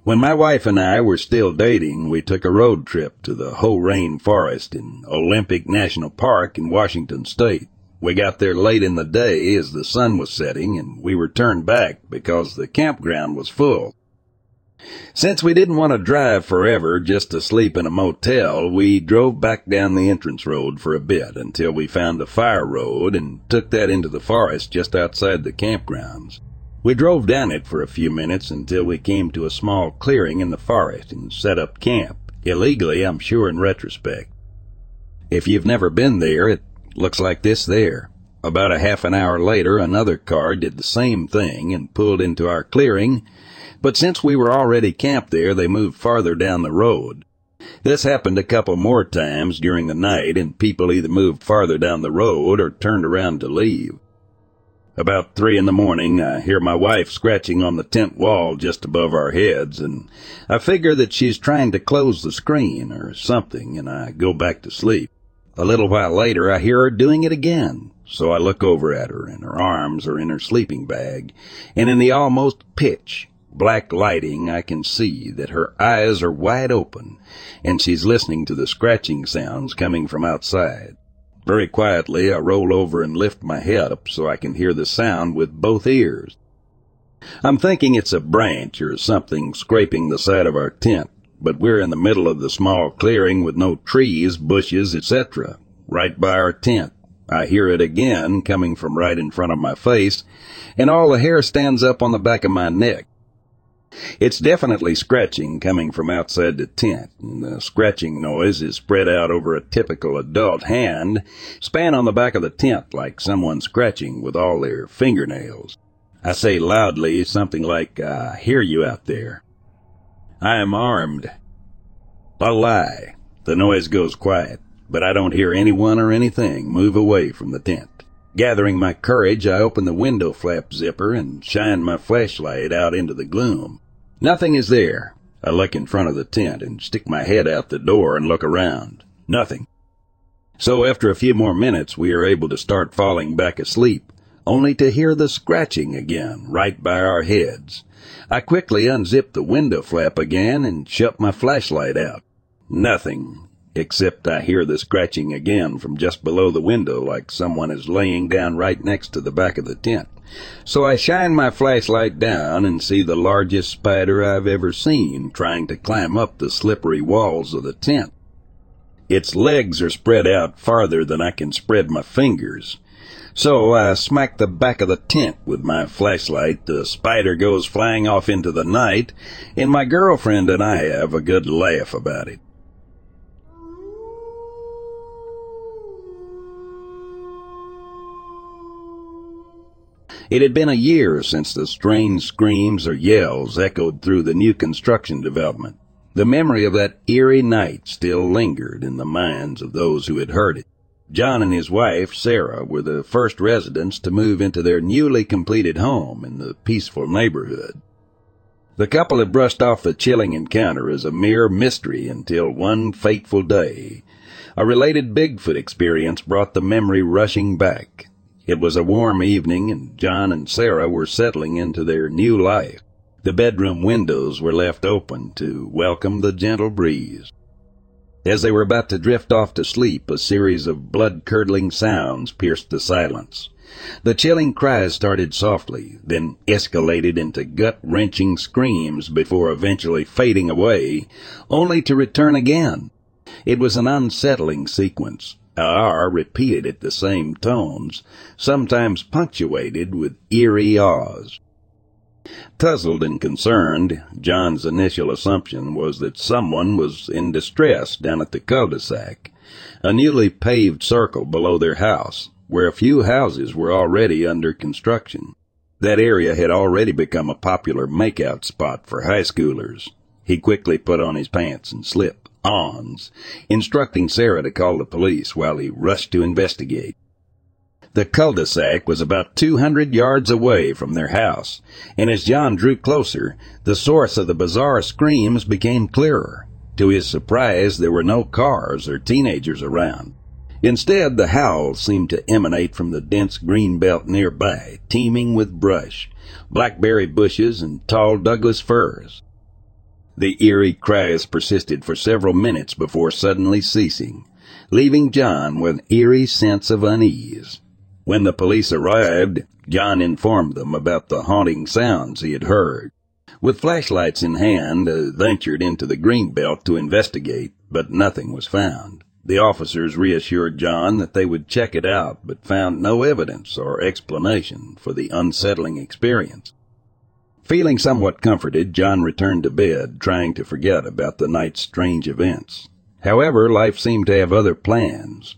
When my wife and I were still dating, we took a road trip to the Hoh Rain Forest in Olympic National Park in Washington State. We got there late in the day as the sun was setting and we were turned back because the campground was full. Since we didn't want to drive forever just to sleep in a motel, we drove back down the entrance road for a bit until we found a fire road and took that into the forest just outside the campgrounds. We drove down it for a few minutes until we came to a small clearing in the forest and set up camp. Illegally, I'm sure in retrospect. If you've never been there, it looks like this there. About a half an hour later, another car did the same thing and pulled into our clearing but since we were already camped there, they moved farther down the road. This happened a couple more times during the night, and people either moved farther down the road or turned around to leave. About three in the morning, I hear my wife scratching on the tent wall just above our heads, and I figure that she's trying to close the screen or something, and I go back to sleep. A little while later, I hear her doing it again, so I look over at her, and her arms are in her sleeping bag, and in the almost pitch, black lighting, I can see that her eyes are wide open and she's listening to the scratching sounds coming from outside. Very quietly, I roll over and lift my head up so I can hear the sound with both ears. I'm thinking it's a branch or something scraping the side of our tent, but we're in the middle of the small clearing with no trees, bushes, etc., right by our tent. I hear it again coming from right in front of my face, and all the hair stands up on the back of my neck. It's definitely scratching coming from outside the tent, and the scratching noise is spread out over a typical adult hand, span on the back of the tent like someone scratching with all their fingernails. I say loudly something like, I hear you out there. I am armed. A lie. The noise goes quiet, but I don't hear anyone or anything move away from the tent. Gathering my courage, I open the window flap zipper and shine my flashlight out into the gloom. Nothing is there. I look in front of the tent and stick my head out the door and look around. Nothing. So after a few more minutes, we are able to start falling back asleep, only to hear the scratching again right by our heads. I quickly unzip the window flap again and shut my flashlight out. Nothing except I hear the scratching again from just below the window like someone is laying down right next to the back of the tent. So I shine my flashlight down and see the largest spider I've ever seen trying to climb up the slippery walls of the tent. Its legs are spread out farther than I can spread my fingers. So I smack the back of the tent with my flashlight, the spider goes flying off into the night, and my girlfriend and I have a good laugh about it. It had been a year since the strange screams or yells echoed through the new construction development. The memory of that eerie night still lingered in the minds of those who had heard it. John and his wife, Sarah, were the first residents to move into their newly completed home in the peaceful neighborhood. The couple had brushed off the chilling encounter as a mere mystery until one fateful day. A related Bigfoot experience brought the memory rushing back. It was a warm evening, and John and Sarah were settling into their new life. The bedroom windows were left open to welcome the gentle breeze. As they were about to drift off to sleep, a series of blood-curdling sounds pierced the silence. The chilling cries started softly, then escalated into gut-wrenching screams before eventually fading away, only to return again. It was an unsettling sequence. R repeated at the same tones, sometimes punctuated with eerie ahs. Puzzled and concerned, John's initial assumption was that someone was in distress down at the cul-de-sac, a newly paved circle below their house, where a few houses were already under construction. That area had already become a popular makeout spot for high schoolers. He quickly put on his pants and slipped ons, instructing Sarah to call the police while he rushed to investigate. The cul-de-sac was about 200 yards away from their house, and as John drew closer, the source of the bizarre screams became clearer. To his surprise, there were no cars or teenagers around. Instead, the howls seemed to emanate from the dense green belt nearby, teeming with brush, blackberry bushes, and tall Douglas firs. The eerie cries persisted for several minutes before suddenly ceasing, leaving John with an eerie sense of unease. When the police arrived, John informed them about the haunting sounds he had heard. With flashlights in hand, uh, ventured into the green belt to investigate, but nothing was found. The officers reassured John that they would check it out, but found no evidence or explanation for the unsettling experience. Feeling somewhat comforted, John returned to bed, trying to forget about the night's strange events. However, life seemed to have other plans.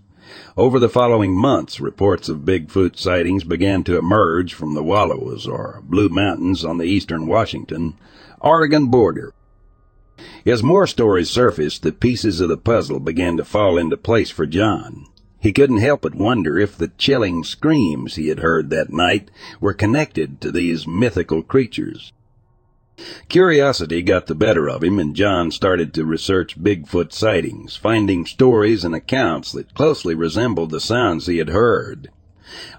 Over the following months, reports of Bigfoot sightings began to emerge from the Wallowas, or Blue Mountains on the eastern Washington, Oregon border. As more stories surfaced, the pieces of the puzzle began to fall into place for John. He couldn't help but wonder if the chilling screams he had heard that night were connected to these mythical creatures. Curiosity got the better of him, and John started to research Bigfoot sightings, finding stories and accounts that closely resembled the sounds he had heard.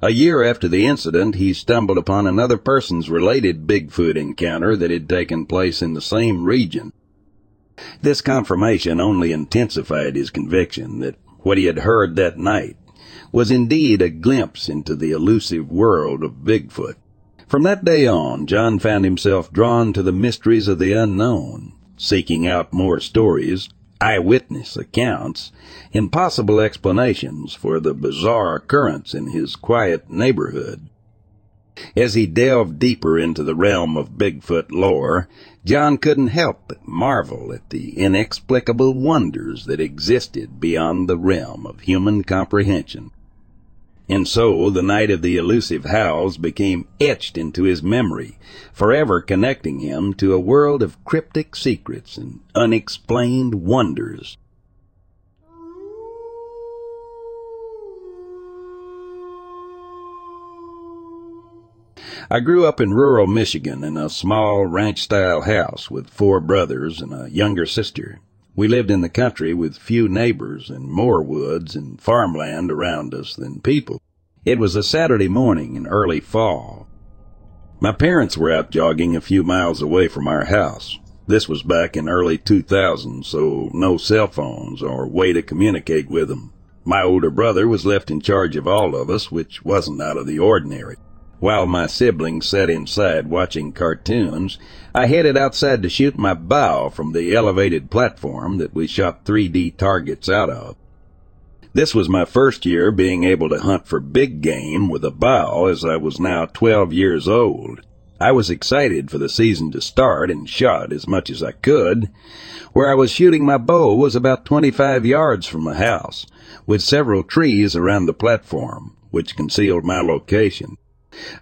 A year after the incident, he stumbled upon another person's related Bigfoot encounter that had taken place in the same region. This confirmation only intensified his conviction that what he had heard that night was indeed a glimpse into the elusive world of Bigfoot. From that day on, John found himself drawn to the mysteries of the unknown, seeking out more stories, eyewitness accounts, and possible explanations for the bizarre occurrence in his quiet neighborhood. As he delved deeper into the realm of Bigfoot lore, John couldn't help but marvel at the inexplicable wonders that existed beyond the realm of human comprehension. And so the night of the elusive howls became etched into his memory, forever connecting him to a world of cryptic secrets and unexplained wonders. I grew up in rural Michigan in a small ranch style house with four brothers and a younger sister. We lived in the country with few neighbors and more woods and farmland around us than people. It was a Saturday morning in early fall. My parents were out jogging a few miles away from our house. This was back in early 2000, so no cell phones or way to communicate with them. My older brother was left in charge of all of us, which wasn't out of the ordinary. While my siblings sat inside watching cartoons, I headed outside to shoot my bow from the elevated platform that we shot 3D targets out of. This was my first year being able to hunt for big game with a bow as I was now 12 years old. I was excited for the season to start and shot as much as I could. Where I was shooting my bow was about 25 yards from the house, with several trees around the platform, which concealed my location.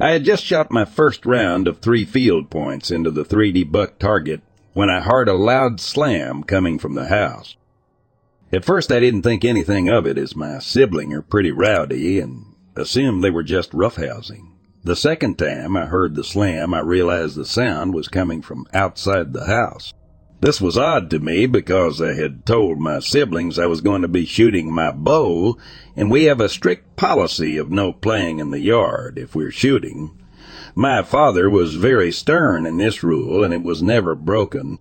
I had just shot my first round of three field points into the 3D buck target when I heard a loud slam coming from the house. At first I didn't think anything of it as my sibling are pretty rowdy and assumed they were just roughhousing. The second time I heard the slam, I realized the sound was coming from outside the house. This was odd to me because I had told my siblings I was going to be shooting my bow, and we have a strict policy of no playing in the yard if we're shooting. My father was very stern in this rule, and it was never broken.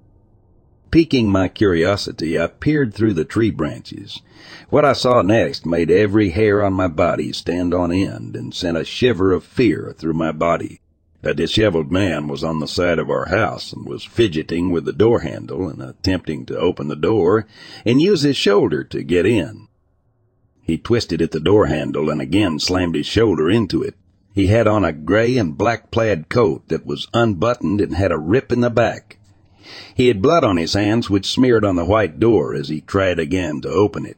Piquing my curiosity, I peered through the tree branches. What I saw next made every hair on my body stand on end and sent a shiver of fear through my body. A disheveled man was on the side of our house and was fidgeting with the door handle and attempting to open the door and use his shoulder to get in. He twisted at the door handle and again slammed his shoulder into it. He had on a gray and black plaid coat that was unbuttoned and had a rip in the back. He had blood on his hands which smeared on the white door as he tried again to open it.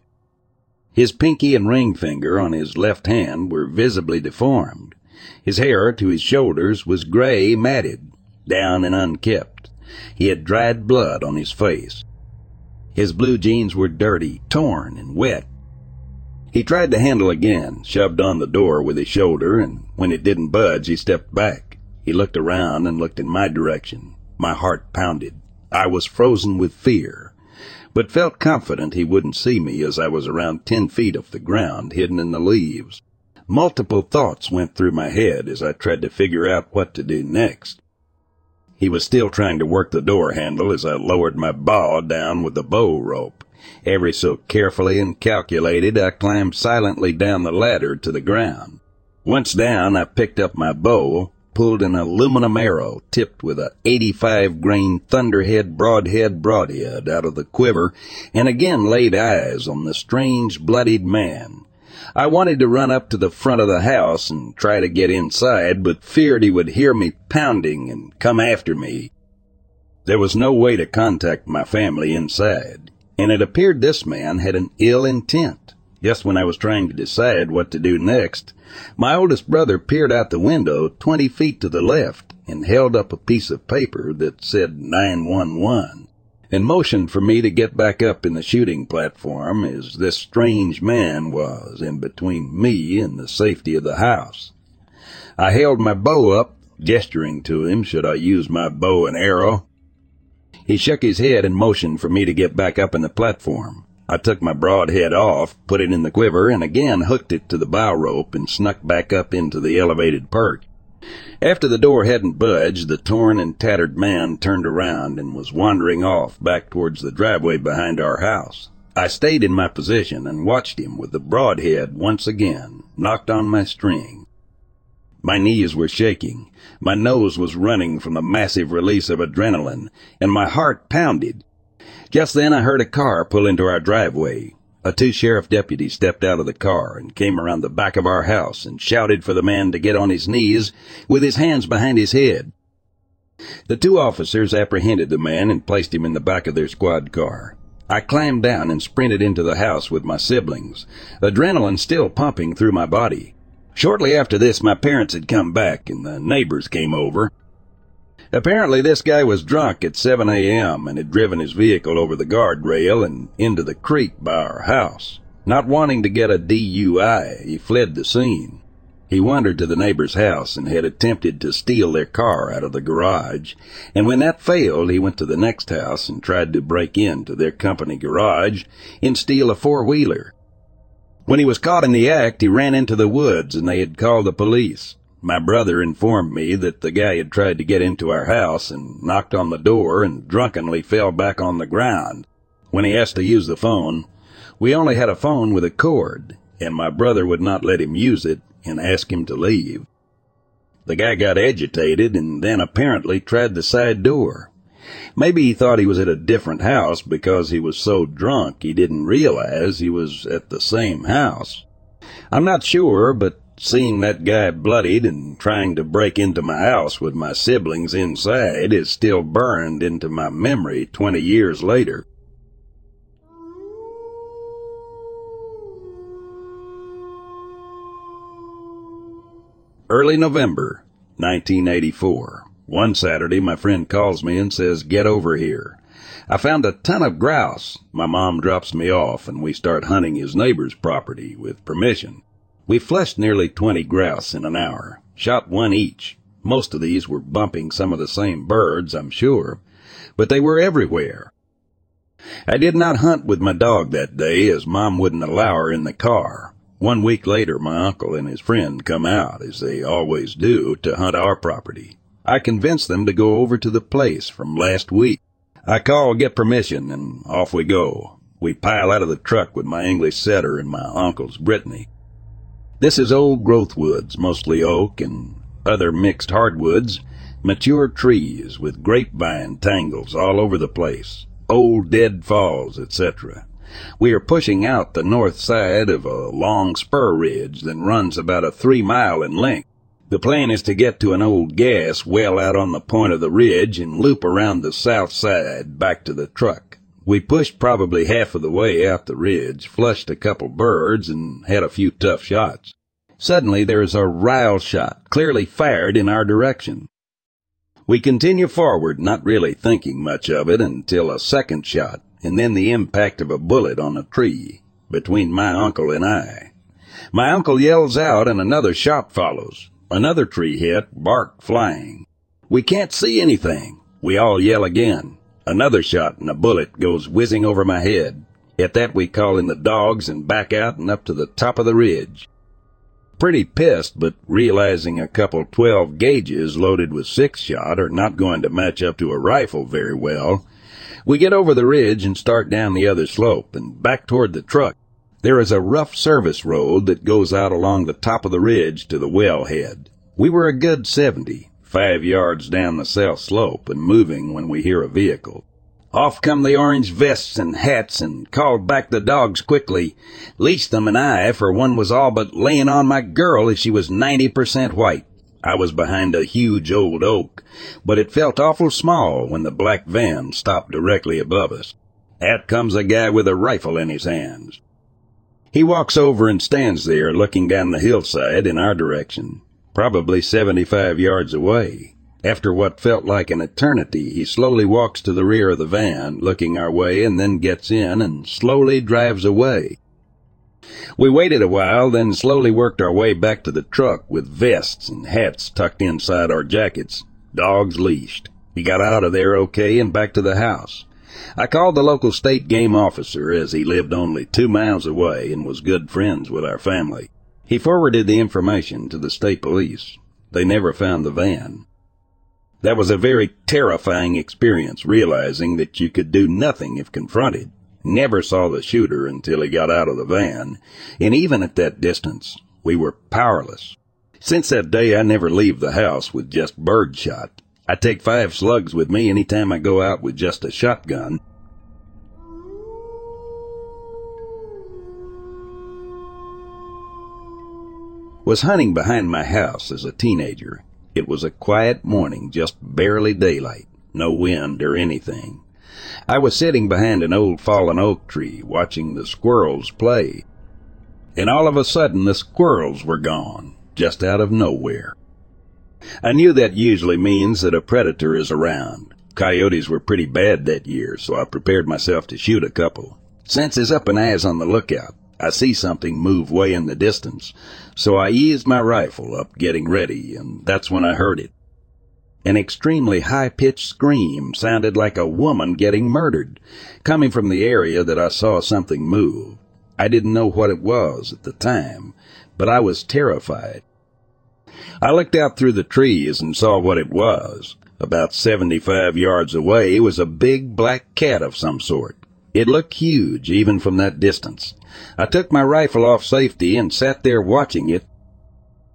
His pinky and ring finger on his left hand were visibly deformed. His hair to his shoulders was gray, matted, down and unkempt. He had dried blood on his face. His blue jeans were dirty, torn, and wet. He tried to handle again, shoved on the door with his shoulder, and when it didn't budge, he stepped back. He looked around and looked in my direction. My heart pounded. I was frozen with fear, but felt confident he wouldn't see me as I was around ten feet off the ground, hidden in the leaves. Multiple thoughts went through my head as I tried to figure out what to do next. He was still trying to work the door handle as I lowered my bow down with the bow rope. Every so carefully and calculated, I climbed silently down the ladder to the ground. Once down, I picked up my bow, pulled an aluminum arrow tipped with a 85 grain thunderhead broadhead broadhead out of the quiver, and again laid eyes on the strange bloodied man. I wanted to run up to the front of the house and try to get inside, but feared he would hear me pounding and come after me. There was no way to contact my family inside, and it appeared this man had an ill intent. Just when I was trying to decide what to do next, my oldest brother peered out the window twenty feet to the left and held up a piece of paper that said 911 and motioned for me to get back up in the shooting platform as this strange man was in between me and the safety of the house. I held my bow up, gesturing to him should I use my bow and arrow. He shook his head and motioned for me to get back up in the platform. I took my broadhead off, put it in the quiver, and again hooked it to the bow rope and snuck back up into the elevated perch. After the door hadn't budged, the torn and tattered man turned around and was wandering off back towards the driveway behind our house. I stayed in my position and watched him with the broadhead once again nocked on my string. My knees were shaking, my nose was running from the massive release of adrenaline, and my heart pounded. Just then I heard a car pull into our driveway. A two sheriff deputy stepped out of the car and came around the back of our house and shouted for the man to get on his knees with his hands behind his head. The two officers apprehended the man and placed him in the back of their squad car. I climbed down and sprinted into the house with my siblings, adrenaline still pumping through my body. Shortly after this, my parents had come back and the neighbors came over. Apparently, this guy was drunk at 7 a.m. and had driven his vehicle over the guardrail and into the creek by our house. Not wanting to get a DUI, he fled the scene. He wandered to the neighbor's house and had attempted to steal their car out of the garage, and when that failed, he went to the next house and tried to break into their company garage and steal a four-wheeler. When he was caught in the act, he ran into the woods and they had called the police. My brother informed me that the guy had tried to get into our house and knocked on the door and drunkenly fell back on the ground. When he asked to use the phone, we only had a phone with a cord, and my brother would not let him use it and asked him to leave. The guy got agitated and then apparently tried the side door. Maybe he thought he was at a different house because he was so drunk he didn't realize he was at the same house. I'm not sure, but Seeing that guy bloodied and trying to break into my house with my siblings inside is still burned into my memory 20 years later. Early November, 1984. One Saturday, my friend calls me and says, Get over here. I found a ton of grouse. My mom drops me off and we start hunting his neighbor's property with permission. We flushed nearly 20 grouse in an hour, shot one each. Most of these were bumping some of the same birds, I'm sure, but they were everywhere. I did not hunt with my dog that day as mom wouldn't allow her in the car. One week later, my uncle and his friend come out, as they always do, to hunt our property. I convinced them to go over to the place from last week. I call, get permission, and off we go. We pile out of the truck with my English setter and my uncle's Brittany. This is old growth woods, mostly oak and other mixed hardwoods, mature trees with grapevine tangles all over the place, old dead falls, etc. We are pushing out the north side of a long spur ridge that runs about a three mile in length. The plan is to get to an old gas well out on the point of the ridge and loop around the south side back to the truck. We pushed probably half of the way out the ridge, flushed a couple birds, and had a few tough shots. Suddenly there is a rile shot, clearly fired in our direction. We continue forward, not really thinking much of it until a second shot, and then the impact of a bullet on a tree, between my uncle and I. My uncle yells out and another shot follows. Another tree hit, bark flying. We can't see anything. We all yell again. Another shot and a bullet goes whizzing over my head. At that we call in the dogs and back out and up to the top of the ridge. Pretty pissed, but realizing a couple 12 gauges loaded with six shot are not going to match up to a rifle very well, we get over the ridge and start down the other slope and back toward the truck. There is a rough service road that goes out along the top of the ridge to the wellhead. We were a good 70, five yards down the south slope and moving when we hear a vehicle. Off come the orange vests and hats and called back the dogs quickly, leashed them and I, for one was all but laying on my girl as she was 90% white. I was behind a huge old oak, but it felt awful small when the black van stopped directly above us. Out comes a guy with a rifle in his hands. He walks over and stands there looking down the hillside in our direction probably 75 yards away. After what felt like an eternity, he slowly walks to the rear of the van, looking our way, and then gets in and slowly drives away. We waited a while, then slowly worked our way back to the truck with vests and hats tucked inside our jackets, dogs leashed. He got out of there okay and back to the house. I called the local state game officer as he lived only two miles away and was good friends with our family. He forwarded the information to the state police. They never found the van. That was a very terrifying experience, realizing that you could do nothing if confronted. Never saw the shooter until he got out of the van, and even at that distance, we were powerless. Since that day, I never leave the house with just birdshot. I take five slugs with me any time I go out with just a shotgun, was hunting behind my house as a teenager. It was a quiet morning, just barely daylight, no wind or anything. I was sitting behind an old fallen oak tree watching the squirrels play. And all of a sudden the squirrels were gone, just out of nowhere. I knew that usually means that a predator is around. Coyotes were pretty bad that year, so I prepared myself to shoot a couple. Senses up and eyes on the lookout. I see something move way in the distance, so I eased my rifle up, getting ready, and that's when I heard it. An extremely high-pitched scream sounded like a woman getting murdered, coming from the area that I saw something move. I didn't know what it was at the time, but I was terrified. I looked out through the trees and saw what it was. About 75 yards away was a big black cat of some sort. It looked huge even from that distance. I took my rifle off safety and sat there watching it.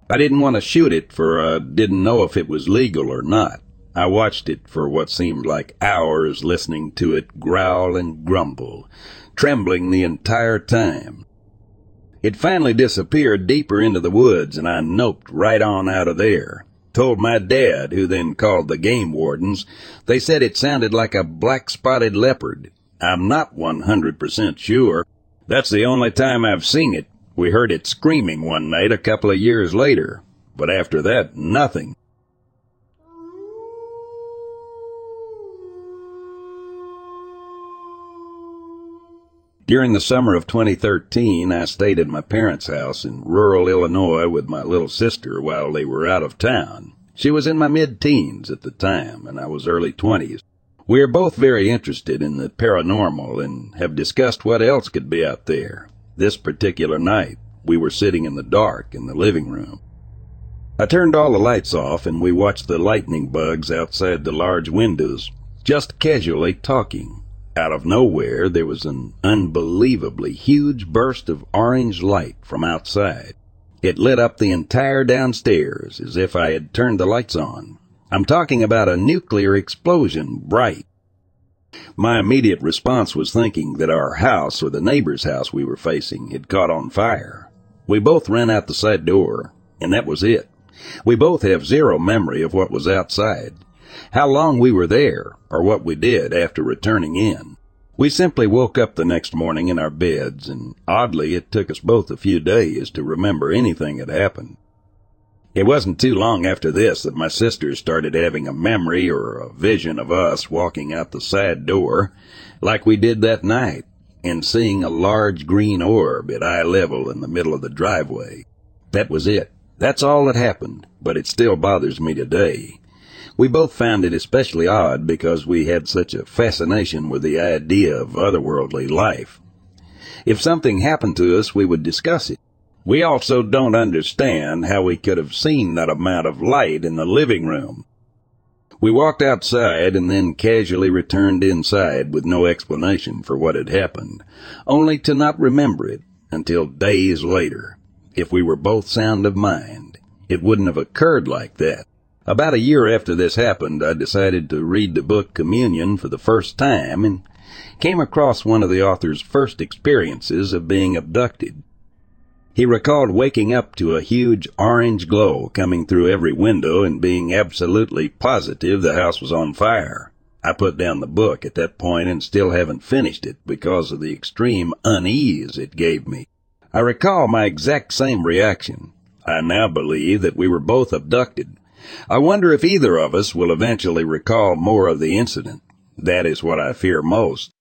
I didn't want to shoot it for I didn't know if it was legal or not. I watched it for what seemed like hours listening to it growl and grumble, trembling the entire time. It finally disappeared deeper into the woods, and I noped right on out of there. Told my dad, who then called the game wardens. They said it sounded like a black spotted leopard. I'm not 100% sure. That's the only time I've seen it. We heard it screaming one night a couple of years later. But after that, nothing. During the summer of 2013, I stayed at my parents' house in rural Illinois with my little sister while they were out of town. She was in my mid-teens at the time, and I was early 20s. We are both very interested in the paranormal and have discussed what else could be out there. This particular night, we were sitting in the dark in the living room. I turned all the lights off and we watched the lightning bugs outside the large windows, just casually talking. Out of nowhere, there was an unbelievably huge burst of orange light from outside. It lit up the entire downstairs as if I had turned the lights on. I'm talking about a nuclear explosion, bright. My immediate response was thinking that our house or the neighbor's house we were facing had caught on fire. We both ran out the side door, and that was it. We both have zero memory of what was outside how long we were there, or what we did after returning in. We simply woke up the next morning in our beds, and oddly, it took us both a few days to remember anything had happened. It wasn't too long after this that my sister started having a memory or a vision of us walking out the side door, like we did that night, and seeing a large green orb at eye level in the middle of the driveway. That was it. That's all that happened, but it still bothers me today. We both found it especially odd because we had such a fascination with the idea of otherworldly life. If something happened to us, we would discuss it. We also don't understand how we could have seen that amount of light in the living room. We walked outside and then casually returned inside with no explanation for what had happened, only to not remember it until days later. If we were both sound of mind, it wouldn't have occurred like that. About a year after this happened, I decided to read the book Communion for the first time and came across one of the author's first experiences of being abducted. He recalled waking up to a huge orange glow coming through every window and being absolutely positive the house was on fire. I put down the book at that point and still haven't finished it because of the extreme unease it gave me. I recall my exact same reaction. I now believe that we were both abducted I wonder if either of us will eventually recall more of the incident. That is what I fear most.